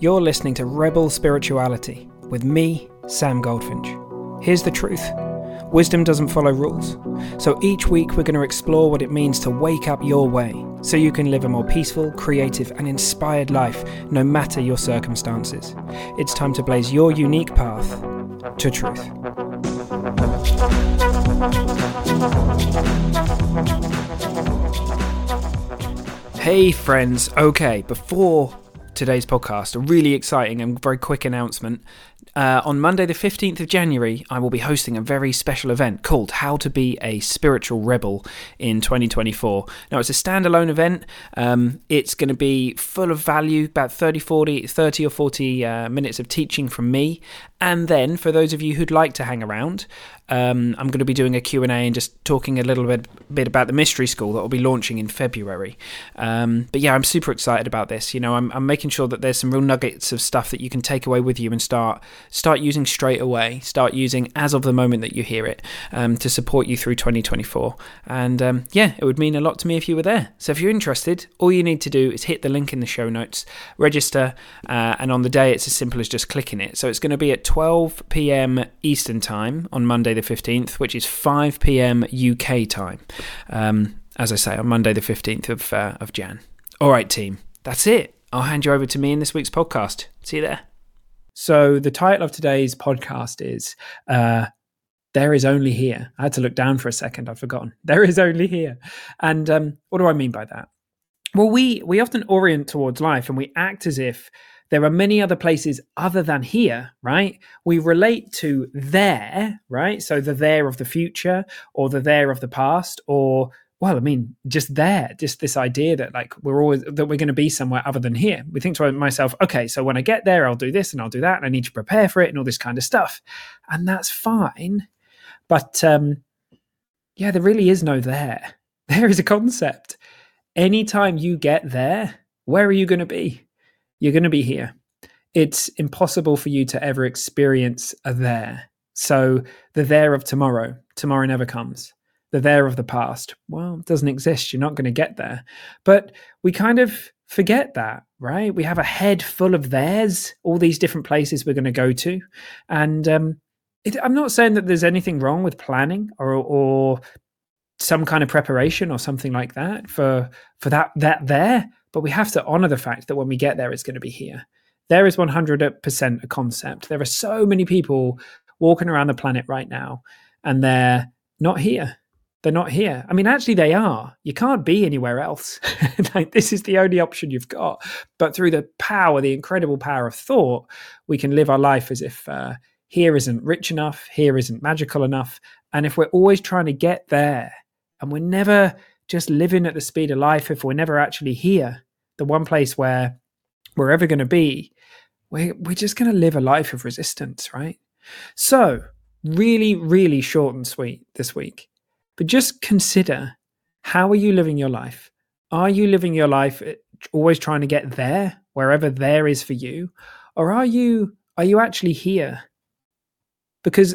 You're listening to Rebel Spirituality with me, Sam Goldfinch. Here's the truth wisdom doesn't follow rules. So each week we're going to explore what it means to wake up your way so you can live a more peaceful, creative, and inspired life no matter your circumstances. It's time to blaze your unique path to truth. Hey, friends. Okay, before today's podcast, a really exciting and very quick announcement. Uh, on Monday, the 15th of January, I will be hosting a very special event called How to Be a Spiritual Rebel in 2024. Now, it's a standalone event. Um, it's going to be full of value, about 30, 40, 30 or 40 uh, minutes of teaching from me. And then, for those of you who'd like to hang around, um, I'm going to be doing a Q&A and just talking a little bit, bit about the Mystery School that will be launching in February. Um, but yeah, I'm super excited about this. You know, I'm, I'm, making sure that there's some real nuggets of stuff that you can take away with you and start start using straight away. Start using as of the moment that you hear it um, to support you through 2024. And um, yeah, it would mean a lot to me if you were there. So if you're interested, all you need to do is hit the link in the show notes, register, uh, and on the day it's as simple as just clicking it. So it's going to be at 12 p.m. Eastern Time on Monday the 15th, which is 5 p.m. UK time. Um, as I say, on Monday the 15th of, uh, of Jan. All right, team, that's it. I'll hand you over to me in this week's podcast. See you there. So, the title of today's podcast is uh, There is Only Here. I had to look down for a second, I'd forgotten. There is only here. And um, what do I mean by that? Well, we, we often orient towards life and we act as if there are many other places other than here, right? We relate to there, right? So the there of the future or the there of the past or well, I mean, just there, just this idea that like we're always that we're going to be somewhere other than here. We think to myself, okay, so when I get there, I'll do this and I'll do that, and I need to prepare for it and all this kind of stuff, and that's fine. But um, yeah, there really is no there. There is a concept. Anytime you get there, where are you going to be? you're going to be here. It's impossible for you to ever experience a there. So the there of tomorrow, tomorrow never comes. The there of the past, well, it doesn't exist. You're not going to get there. But we kind of forget that, right? We have a head full of theirs, all these different places we're going to go to. And um, it, I'm not saying that there's anything wrong with planning or, or some kind of preparation or something like that for for that that there but we have to honor the fact that when we get there, it's going to be here. There is 100% a concept. There are so many people walking around the planet right now, and they're not here. They're not here. I mean, actually, they are. You can't be anywhere else. like, this is the only option you've got. But through the power, the incredible power of thought, we can live our life as if uh, here isn't rich enough, here isn't magical enough. And if we're always trying to get there, and we're never just living at the speed of life if we're never actually here. The one place where we're ever going to be, we're, we're just going to live a life of resistance, right? So, really, really short and sweet this week. But just consider how are you living your life? Are you living your life eh, always trying to get there, wherever there is for you? Or are you are you actually here? Because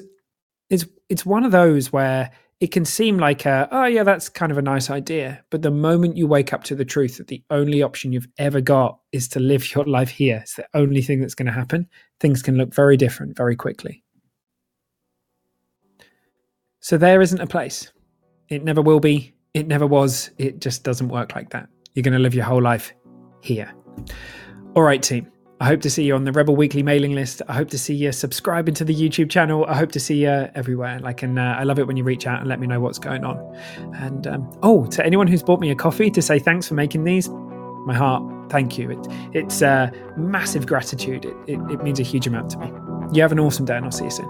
it's it's one of those where it can seem like, a, oh, yeah, that's kind of a nice idea. But the moment you wake up to the truth that the only option you've ever got is to live your life here, it's the only thing that's going to happen, things can look very different very quickly. So there isn't a place. It never will be. It never was. It just doesn't work like that. You're going to live your whole life here. All right, team. I hope to see you on the Rebel Weekly mailing list. I hope to see you subscribing to the YouTube channel. I hope to see you everywhere. Like, and uh, I love it when you reach out and let me know what's going on. And um, oh, to anyone who's bought me a coffee to say thanks for making these, my heart, thank you. It, it's uh, massive gratitude. It, it, it means a huge amount to me. You have an awesome day, and I'll see you soon.